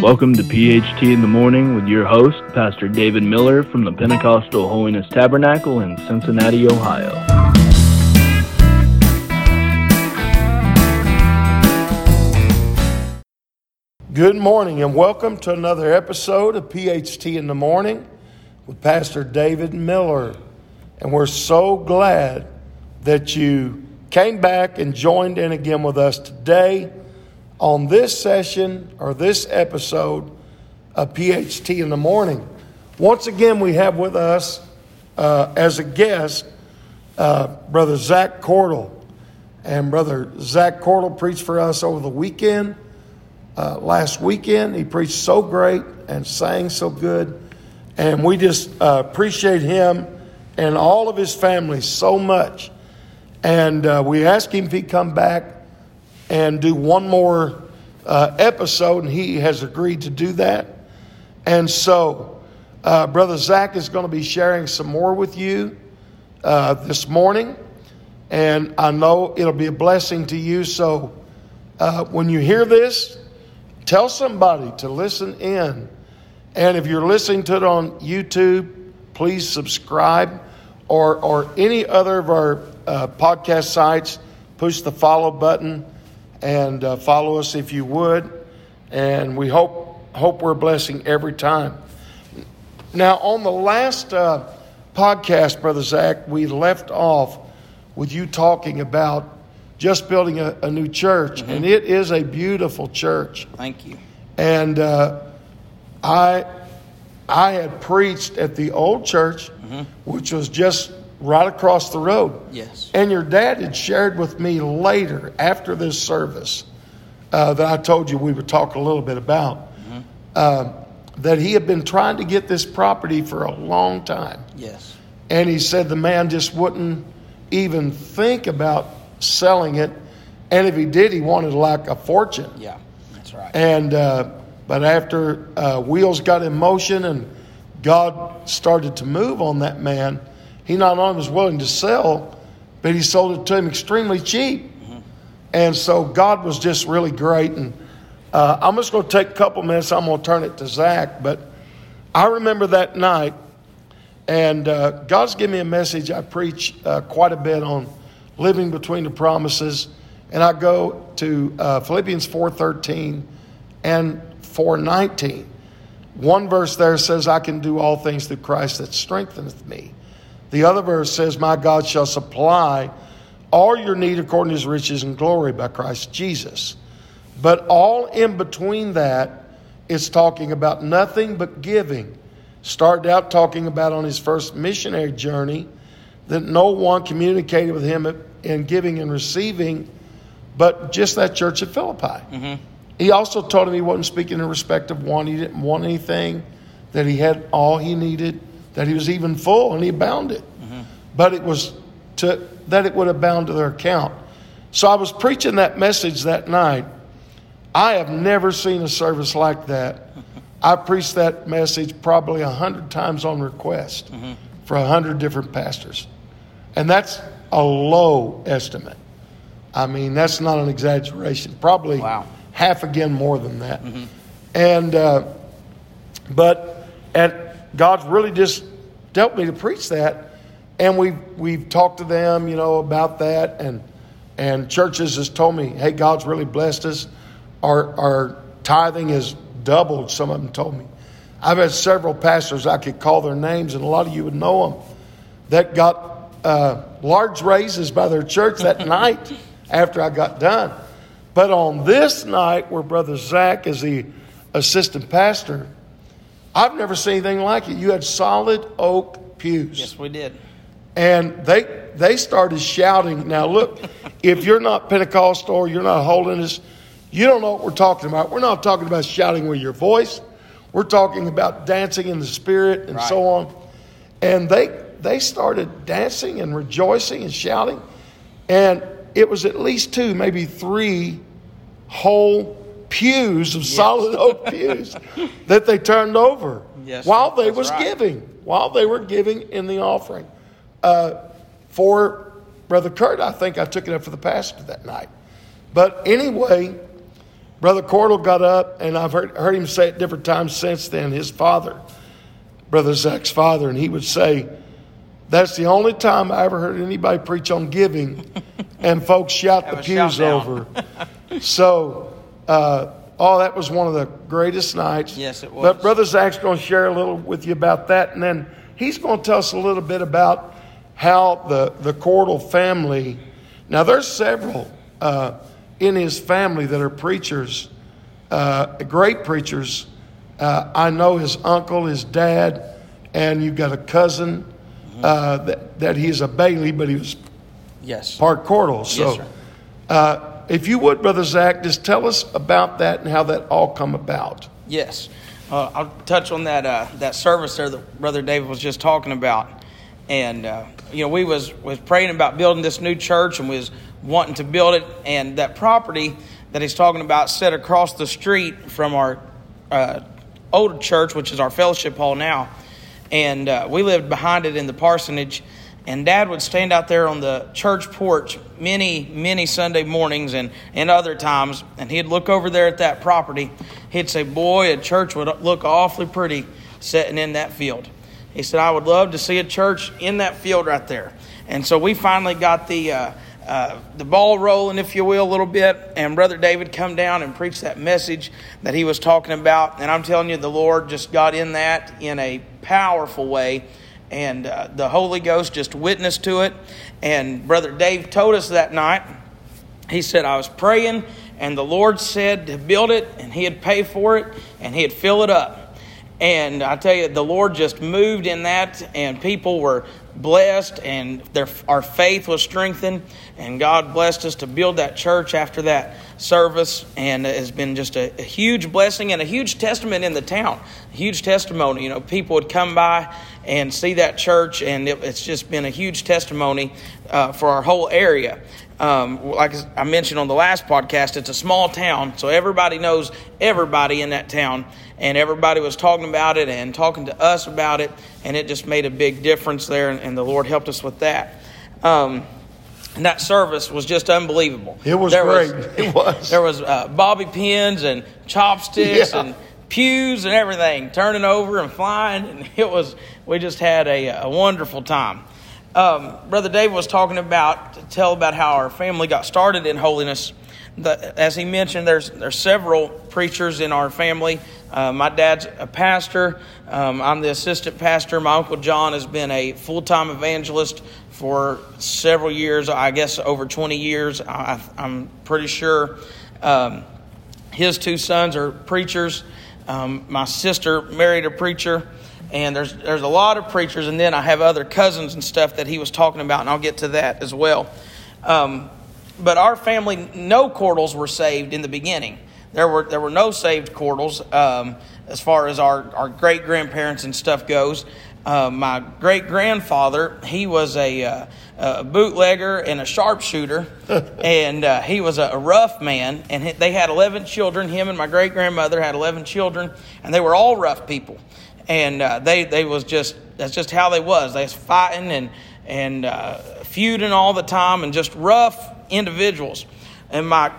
Welcome to PHT in the Morning with your host, Pastor David Miller from the Pentecostal Holiness Tabernacle in Cincinnati, Ohio. Good morning and welcome to another episode of PHT in the Morning with Pastor David Miller. And we're so glad that you came back and joined in again with us today on this session or this episode of PHT in the morning. Once again, we have with us uh, as a guest uh, Brother Zach Cordell. And Brother Zach Cordell preached for us over the weekend. Uh, last weekend, he preached so great and sang so good. And we just uh, appreciate him and all of his family so much. And uh, we asked him if he'd come back and do one more uh, episode, and he has agreed to do that. And so, uh, Brother Zach is going to be sharing some more with you uh, this morning, and I know it'll be a blessing to you. So, uh, when you hear this, tell somebody to listen in. And if you're listening to it on YouTube, please subscribe or, or any other of our uh, podcast sites, push the follow button and uh, follow us if you would. And we hope hope we're blessing every time. Now, on the last uh, podcast, Brother Zach, we left off with you talking about just building a, a new church, mm-hmm. and it is a beautiful church. Thank you. And uh, I I had preached at the old church, mm-hmm. which was just right across the road. Yes. And your dad had shared with me later, after this service, uh, that I told you we would talk a little bit about, mm-hmm. uh, that he had been trying to get this property for a long time. Yes. And he said the man just wouldn't even think about selling it. And if he did, he wanted like a fortune. Yeah, that's right. And, uh, but after uh, wheels got in motion and God started to move on that man, he not only was willing to sell, but he sold it to him extremely cheap. And so God was just really great. And uh, I'm just going to take a couple minutes. I'm going to turn it to Zach. But I remember that night, and uh, God's given me a message. I preach uh, quite a bit on living between the promises. And I go to uh, Philippians 4.13 and 4.19. One verse there says, I can do all things through Christ that strengtheneth me. The other verse says, My God shall supply all your need according to his riches and glory by Christ Jesus. But all in between that, it's talking about nothing but giving. Started out talking about on his first missionary journey that no one communicated with him in giving and receiving, but just that church at Philippi. Mm-hmm. He also told him he wasn't speaking in respect of one, he didn't want anything, that he had all he needed that he was even full and he abounded. Mm-hmm. But it was to that it would abound to their account. So I was preaching that message that night. I have never seen a service like that. I preached that message probably a hundred times on request mm-hmm. for a hundred different pastors. And that's a low estimate. I mean, that's not an exaggeration. Probably wow. half again more than that. Mm-hmm. And, uh, but at God's really just dealt me to preach that. And we've, we've talked to them, you know, about that. And, and churches has told me, hey, God's really blessed us. Our, our tithing has doubled, some of them told me. I've had several pastors, I could call their names, and a lot of you would know them, that got uh, large raises by their church that night after I got done. But on this night, where Brother Zach is the assistant pastor, I've never seen anything like it. You had solid oak pews. Yes, we did. And they they started shouting. Now look, if you're not Pentecostal or you're not holiness, you don't know what we're talking about. We're not talking about shouting with your voice. We're talking about dancing in the spirit and right. so on. And they they started dancing and rejoicing and shouting. And it was at least two, maybe three whole pews of yes. solid oak pews that they turned over yes, while they was right. giving, while they were giving in the offering. Uh, for Brother Kurt, I think I took it up for the pastor that night. But anyway, Brother Cordell got up, and I've heard, heard him say it different times since then. His father, Brother Zach's father, and he would say, That's the only time I ever heard anybody preach on giving and folks shout Have the shout pews over. so, uh, oh, that was one of the greatest nights. Yes, it was. But. Brother Zach's going to share a little with you about that, and then he's going to tell us a little bit about how the the Cordell family. Now, there's several uh, in his family that are preachers, uh, great preachers. Uh, I know his uncle, his dad, and you've got a cousin uh, that that he's a Bailey, but he was Yes. part Cordell. So, sir. If you would, Brother Zach, just tell us about that and how that all come about. Yes, uh, I'll touch on that uh, that service there that Brother David was just talking about, and uh, you know we was was praying about building this new church and was wanting to build it, and that property that he's talking about set across the street from our uh, old church, which is our fellowship hall now, and uh, we lived behind it in the parsonage. And Dad would stand out there on the church porch many, many Sunday mornings and, and other times, and he'd look over there at that property. He'd say, Boy, a church would look awfully pretty sitting in that field. He said, I would love to see a church in that field right there. And so we finally got the, uh, uh, the ball rolling, if you will, a little bit. And Brother David come down and preach that message that he was talking about. And I'm telling you, the Lord just got in that in a powerful way and uh, the Holy Ghost just witnessed to it. And Brother Dave told us that night, he said, I was praying, and the Lord said to build it, and He'd pay for it, and He'd fill it up. And I tell you, the Lord just moved in that, and people were blessed, and their, our faith was strengthened, and God blessed us to build that church after that service, and it has been just a, a huge blessing and a huge testament in the town. A huge testimony. You know, people would come by and see that church, and it, it's just been a huge testimony uh, for our whole area. Um, like I mentioned on the last podcast, it's a small town, so everybody knows everybody in that town, and everybody was talking about it and talking to us about it, and it just made a big difference there, and, and the Lord helped us with that. Um, and that service was just unbelievable. It was There great. It was. There was uh, bobby pins and chopsticks Yeah. and pews and everything turning over and flying, and it was. We just had a, a wonderful time. Um, Brother Dave was talking about to tell about how our family got started in holiness. The, as he mentioned, there's there's several preachers in our family. Uh, my dad's a pastor. Um, I'm the assistant pastor. My uncle John has been a full time evangelist for several years. I guess over 20 years. I, I'm pretty sure. Um, his two sons are preachers. Um, my sister married a preacher, and there's there's a lot of preachers. And then I have other cousins and stuff that he was talking about, and I'll get to that as well. Um, but our family, no Cordells were saved in the beginning. There were there were no saved Cordells um, as far as our, our great grandparents and stuff goes. Uh, my great grandfather, he was a, uh, a bootlegger and a sharpshooter, and uh, he was a, a rough man. And he- they had 11 children. Him and my great grandmother had 11 children, and they were all rough people. And uh, they they was just that's just how they was. They was fighting and and uh, feuding all the time, and just rough individuals. And my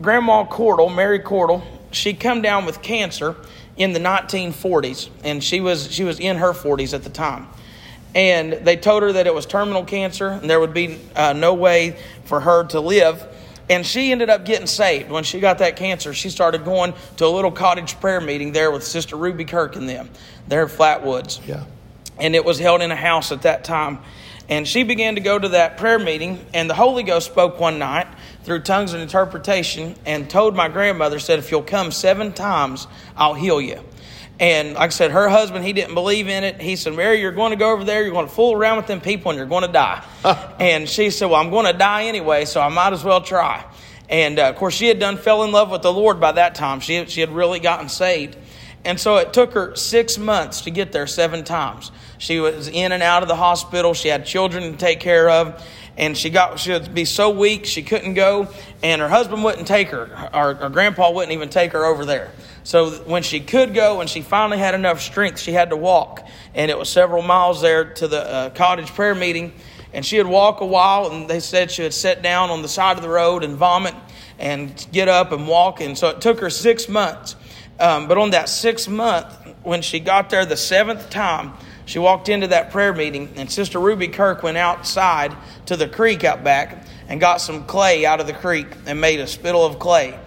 grandma Cordell, Mary Cordell, she come down with cancer in the 1940s, and she was she was in her 40s at the time. And they told her that it was terminal cancer, and there would be uh, no way for her to live. And she ended up getting saved when she got that cancer. She started going to a little cottage prayer meeting there with Sister Ruby Kirk and them. There at Flatwoods Yeah. and it was held in a house at that time. And she began to go to that prayer meeting, and the Holy Ghost spoke one night through tongues and interpretation and told my grandmother, said, If you'll come seven times, I'll heal you. And like I said, her husband, he didn't believe in it. He said, Mary, you're going to go over there, you're going to fool around with them people, and you're going to die. and she said, Well, I'm going to die anyway, so I might as well try. And uh, of course, she had done fell in love with the Lord by that time. She, she had really gotten saved. And so it took her six months to get there seven times. She was in and out of the hospital. She had children to take care of. And she got she would be so weak she couldn't go, and her husband wouldn't take her. Our, grandpa wouldn't even take her over there. So when she could go, and she finally had enough strength, she had to walk, and it was several miles there to the uh, cottage prayer meeting. And she would walk a while, and they said she would sit down on the side of the road and vomit. and get up and walk. And so it took her six months. Um, but on that sixth month, when she got there the seventh time, she walked into that prayer meeting, and Sister Ruby Kirk went outside to the creek out back and got some clay out of the creek and made a spittle of clay.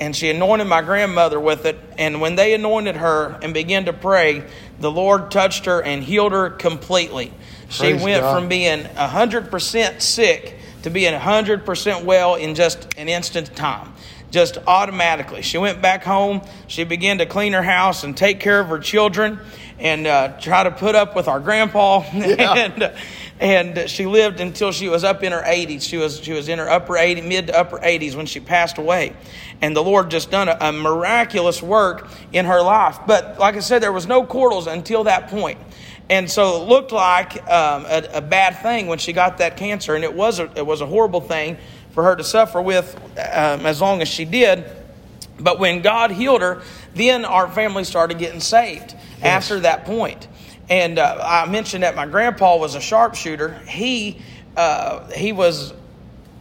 And she anointed my grandmother with it. And when they anointed her and began to pray, the Lord touched her and healed her completely. She Praise went God. from being 100% sick to being 100% well in just an instant of time. Just automatically. She went back home. She began to clean her house and take care of her children and uh, try to put up with our grandpa. and, and she lived until she was up in her 80s. She was, she was in her upper 80, mid to upper 80s when she passed away. And the Lord just done a, a miraculous work in her life. But like I said, there was no Cordells until that point. And so it looked like um, a, a bad thing when she got that cancer, and it was a, it was a horrible thing for her to suffer with um, as long as she did. But when God healed her, then our family started getting saved after that point. And uh, I mentioned that my grandpa was a sharpshooter. He uh, he was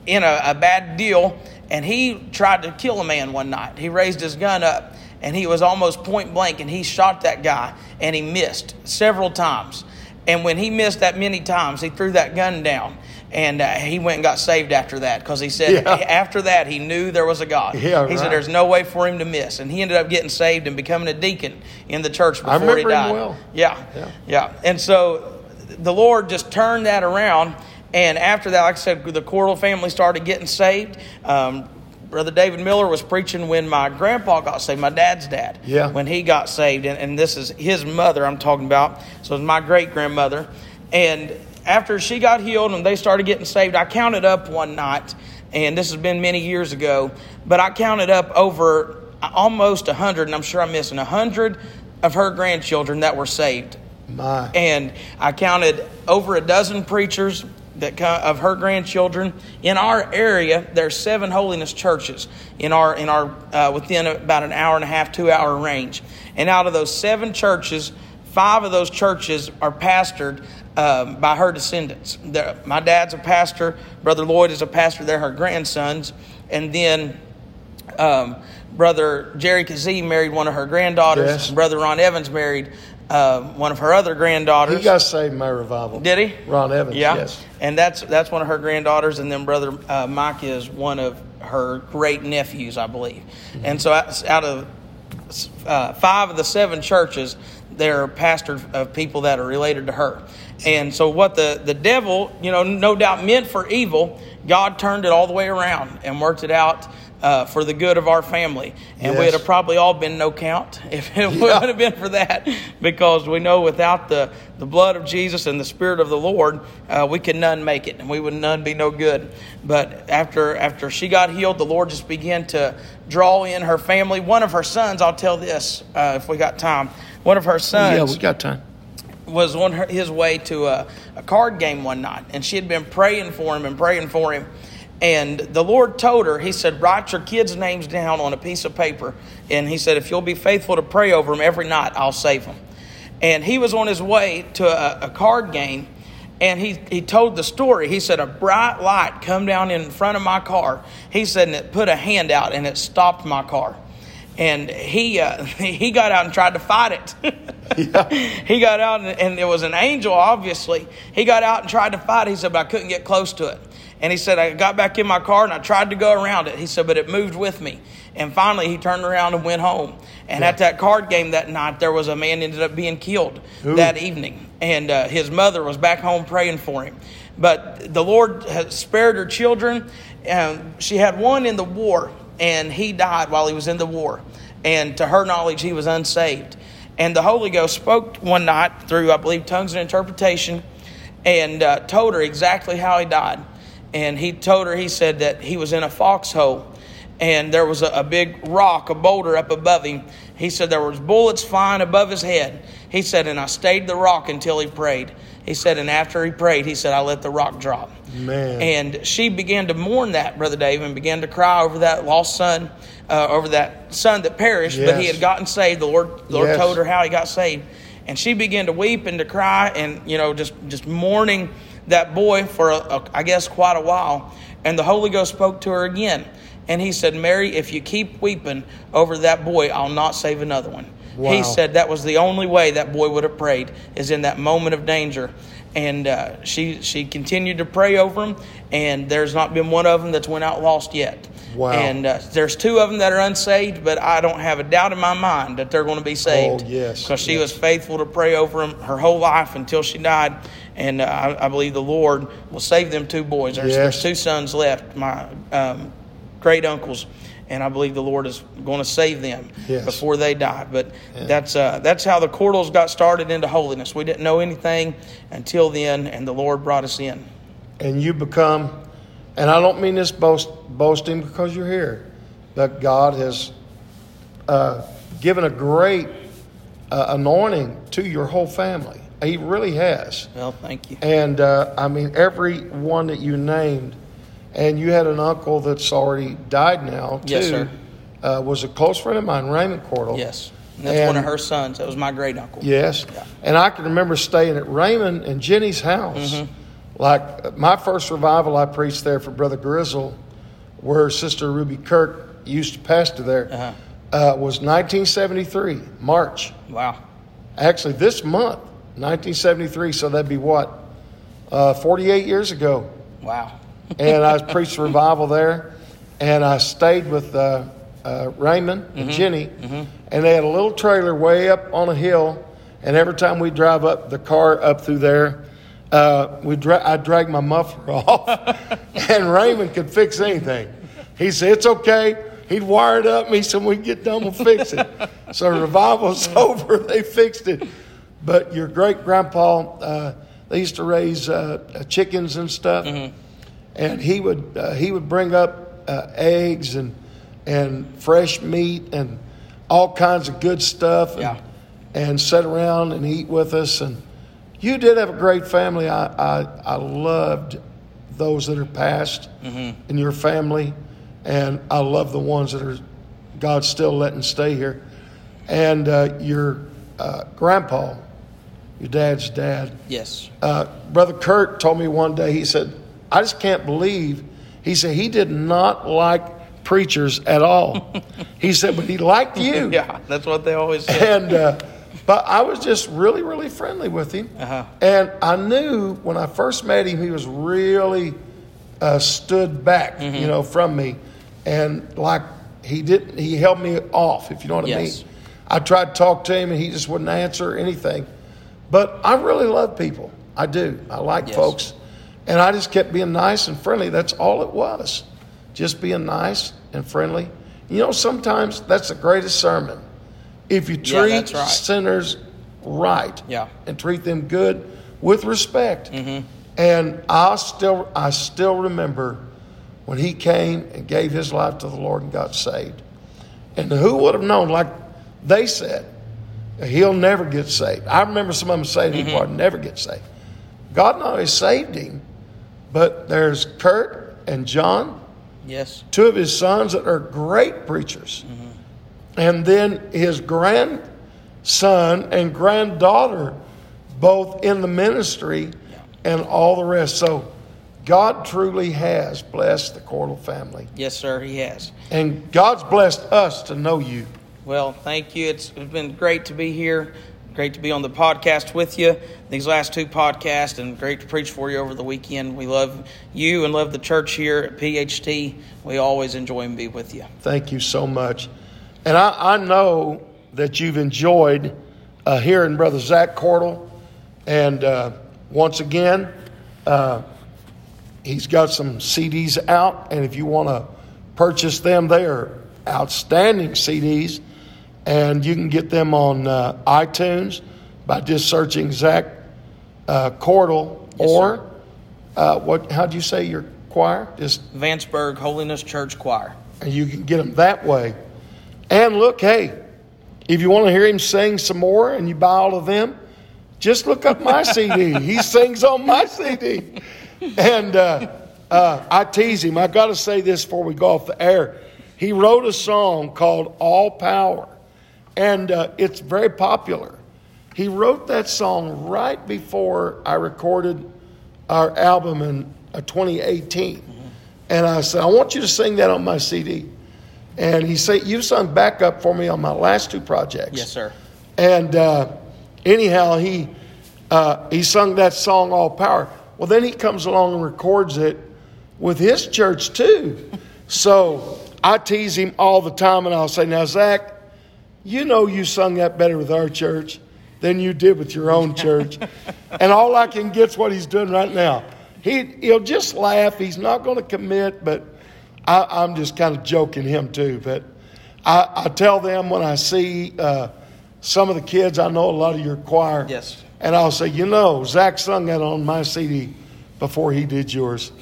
in a, a bad deal, and he tried to kill a man one night. He raised his gun up, and he was almost point blank, and he shot that guy, and he missed several times. And when he missed that many times, he threw that gun down. And uh, he went and got saved after that because he said Yeah. after that he knew there was a God. Yeah, he said there's no way for him to miss, and he ended up getting saved and becoming a deacon in the church before I remember he him well. Yeah, Yeah. yeah, And so the Lord just turned that around, and after that, like I said, the Cordell family started getting saved. Um, Brother David Miller was preaching when my grandpa got saved, my dad's dad. Yeah. When he got saved, and, and this is his mother I'm talking about. So it's my great grandmother. And after she got healed and they started getting saved, I counted up one night, and this has been many years ago, but I counted up over almost a hundred, and I'm sure I'm missing a hundred of her grandchildren that were saved. My. And I counted over a dozen preachers that of her grandchildren in our area. There's seven holiness churches in our in our uh, within about an hour and a half, two hour range. And out of those seven churches, five of those churches are pastored um, by her descendants. They're- my dad's a pastor. Brother Lloyd is a pastor. They're her grandsons. And then um, Brother Jerry Kazee married one of her granddaughters. Yes. Brother Ron Evans married uh, one of her other granddaughters. He got saved in my revival. Did he? Ron Evans, Yeah. yes. And that's that's one of her granddaughters, and then brother uh, Mike is one of her great nephews, I believe. Mm-hmm. And so out of uh, five of the seven churches, they're pastored of people that are related to her. And so what the the devil, you know, no doubt meant for evil, God turned it all the way around and worked it out. Uh, for the good of our family, and we'd have probably all been no count if it wouldn't have been for that, because we know without the, the blood of Jesus and the Spirit of the Lord, uh, we could none make it, and we would none be no good. But after after she got healed, the Lord just began to draw in her family. One of her sons, I'll tell this uh, if we got time. One of her sons Yeah, we got time. was on her, his way to a, a card game one night, and she had been praying for him and praying for him. And the Lord told her, He said, Write your kids' names down on a piece of paper. And He said, If you'll be faithful to pray over them every night, I'll save them. And he was on his way to a, a card game, and he, he told the story. He said, A bright light come down in front of my car. He said, And it put a hand out, and it stopped my car. And he, uh, he got out and tried to fight it. he got out, and, and it was an angel, obviously. He got out and tried to fight it. He said, but I couldn't get close to it. And he said, I got back in my car and I tried to go around it. He said, but it moved with me. And finally, he turned around and went home. And at that card game that night, there was a man ended up being killed that evening. And uh, his mother was back home praying for him. But the Lord has spared her children. Um, she had one in the war, and he died while he was in the war. And to her knowledge, he was unsaved. And the Holy Ghost spoke one night through, I believe, tongues and interpretation, and uh, told her exactly how he died. And he told her, he said that he was in a foxhole, and there was a, a big rock, a boulder up above him. He said there was bullets flying above his head. He said, and I stayed the rock until he prayed. He said, and after he prayed, he said, I let the rock drop. Man. And she began to mourn that, Brother Dave, and began to cry over that lost son, uh, over that son that perished, but he had gotten saved. The Lord, the Lord Yes. told her how he got saved. And she began to weep and to cry and, you know, just, just mourning that boy for, a, a, I guess, quite a while. And the Holy Ghost spoke to her again. And he said, Mary, if you keep weeping over that boy, I'll not save another one. Wow. He said that was the only way that boy would have prayed, is in that moment of danger. And uh, she she continued to pray over them. and there's not been one of them that's went out lost yet. Wow. And uh, there's two of them that are unsaved, but I don't have a doubt in my mind that they're going to be saved. Oh, yes, Because she yes. was faithful to pray over them her whole life until she died. And uh, I, I believe the Lord will save them two boys. There's, Yes. there's two sons left, my um, great uncles, and I believe the Lord is going to save them Yes. before they die. But that's uh, that's how the Cordells got started into holiness. We didn't know anything until then, and the Lord brought us in. and you become, and I don't mean this boast, boasting because you're here, but God has uh, given a great uh, anointing to your whole family. He really has. Well, thank you. And uh, I mean, every one that you named, and you had an uncle that's already died now, too, Yes, sir. Uh, was a close friend of mine, Raymond Cordell. Yes, and that's one of her sons. That was my great uncle. Yes. And I can remember staying at Raymond and Jenny's house. Mm-hmm. Like my first revival, I preached there for Brother Grizzle, where Sister Ruby Kirk used to pastor there, Uh-huh. uh, was 1973, March. Wow. Actually, this month, 1973. So that'd be what? Uh, 48 years ago. Wow. And I preached revival there, and I stayed with uh, uh, Raymond and Jenny, and they had a little trailer way up on a hill, and every time we drive up the car up through there, uh, we dra- I drag my muffler off, and Raymond could fix anything. He said it's okay. He'd wire it up. Said when we get done, we'll fix it. so revival's over. They fixed it. But your great grandpa, uh, they used to raise uh, chickens and stuff and he would uh, he would bring up uh, eggs and and fresh meat and all kinds of good stuff and, Yeah. and sit around and eat with us. And you did have a great family. I I, I loved those that are passed in your family. And I love the ones that are God's still letting stay here. And uh, your uh, grandpa your dad's dad. Yes. uh, Brother Kurt told me one day, he said, I just can't believe, he said, he did not like preachers at all. he said, but he liked you. Yeah, that's what they always say. And, uh, but I was just really, really friendly with him. Uh-huh. And I knew when I first met him, he was really uh, stood back, Mm-hmm. you know, from me. And like he didn't, he held me off, if you know what I mean. I tried to talk to him and he just wouldn't answer anything. But I really love people. I do. I like Yes. folks. And I just kept being nice and friendly. That's all it was. Just being nice and friendly. You know, sometimes that's the greatest sermon. If you treat that's right. sinners right Yeah. and treat them good with respect. Mm-hmm. And I still I still remember when he came and gave his life to the Lord and got saved. And who would have known, like they said, he'll never get saved. I remember some of them saying Mm-hmm. he would never get saved. God not only saved him, but there's Kurt and John, Yes. two of his sons that are great preachers. Mm-hmm. And then his grandson and granddaughter, both in the ministry and all the rest. So God truly has blessed the Cordell family. Yes, sir, he has. And God's blessed us to know you. Well, thank you. It's, it's been great to be here. Great to be on the podcast with you. These last two podcasts, and great to preach for you over the weekend. We love you and love the church here at PHT. We always enjoy and be with you. Thank you so much. And I, I know that you've enjoyed uh, hearing Brother Zach Cordell. And uh, once again, uh, he's got some CDs out. And if you want to purchase them, they are outstanding CDs. And you can get them on uh, iTunes by just searching Zach uh, Cordell Yes, or uh, what? How do you say your choir? Just Vanceburg Holiness Church Choir. and you can get them that way. And look, hey, if you want to hear him sing some more and you buy all of them, just look up my CD. He sings on my CD. And uh, uh, I tease him. I got to say this before we go off the air. He wrote a song called All Power, and uh, it's very popular. He wrote that song right before I recorded our album in uh, 2018. And I said, I want you to sing that on my CD. And he said, You've sung backup for me on my last two projects. Yes, sir. And uh, anyhow, he, uh, he sung that song, All Power. Well, then he comes along and records it with his church too. so I tease him all the time and I'll say, Now, Zach, you know you sung that better with our church than you did with your own church. and all I can get's what he's doing right now. He, he'll just laugh. He's not going to commit, but I, am just kind of joking him too. But I, I tell them when I see uh, some of the kids, I know a lot of your choir. Yes. And I'll say, you know, Zach sung that on my CD before he did yours.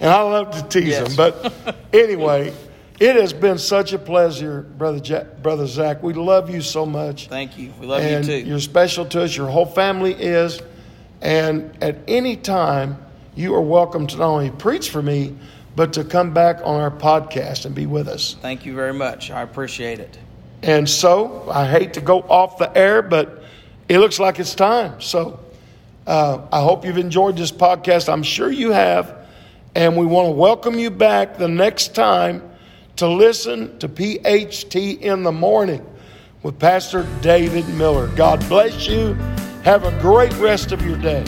And I love to tease yes. him. But anyway, it has been such a pleasure, brother Jack, brother Zach. We love you so much. Thank you. We love and you too. You're special to us. Your whole family is. And at any time, you are welcome to not only preach for me, but to come back on our podcast and be with us. Thank you very much. I appreciate it. And so, I hate to go off the air, but it looks like it's time. So, uh, I hope you've enjoyed this podcast. I'm sure you have. And we want to welcome you back the next time to listen to PHT in the morning with Pastor David Miller. God bless you. Have a great rest of your day.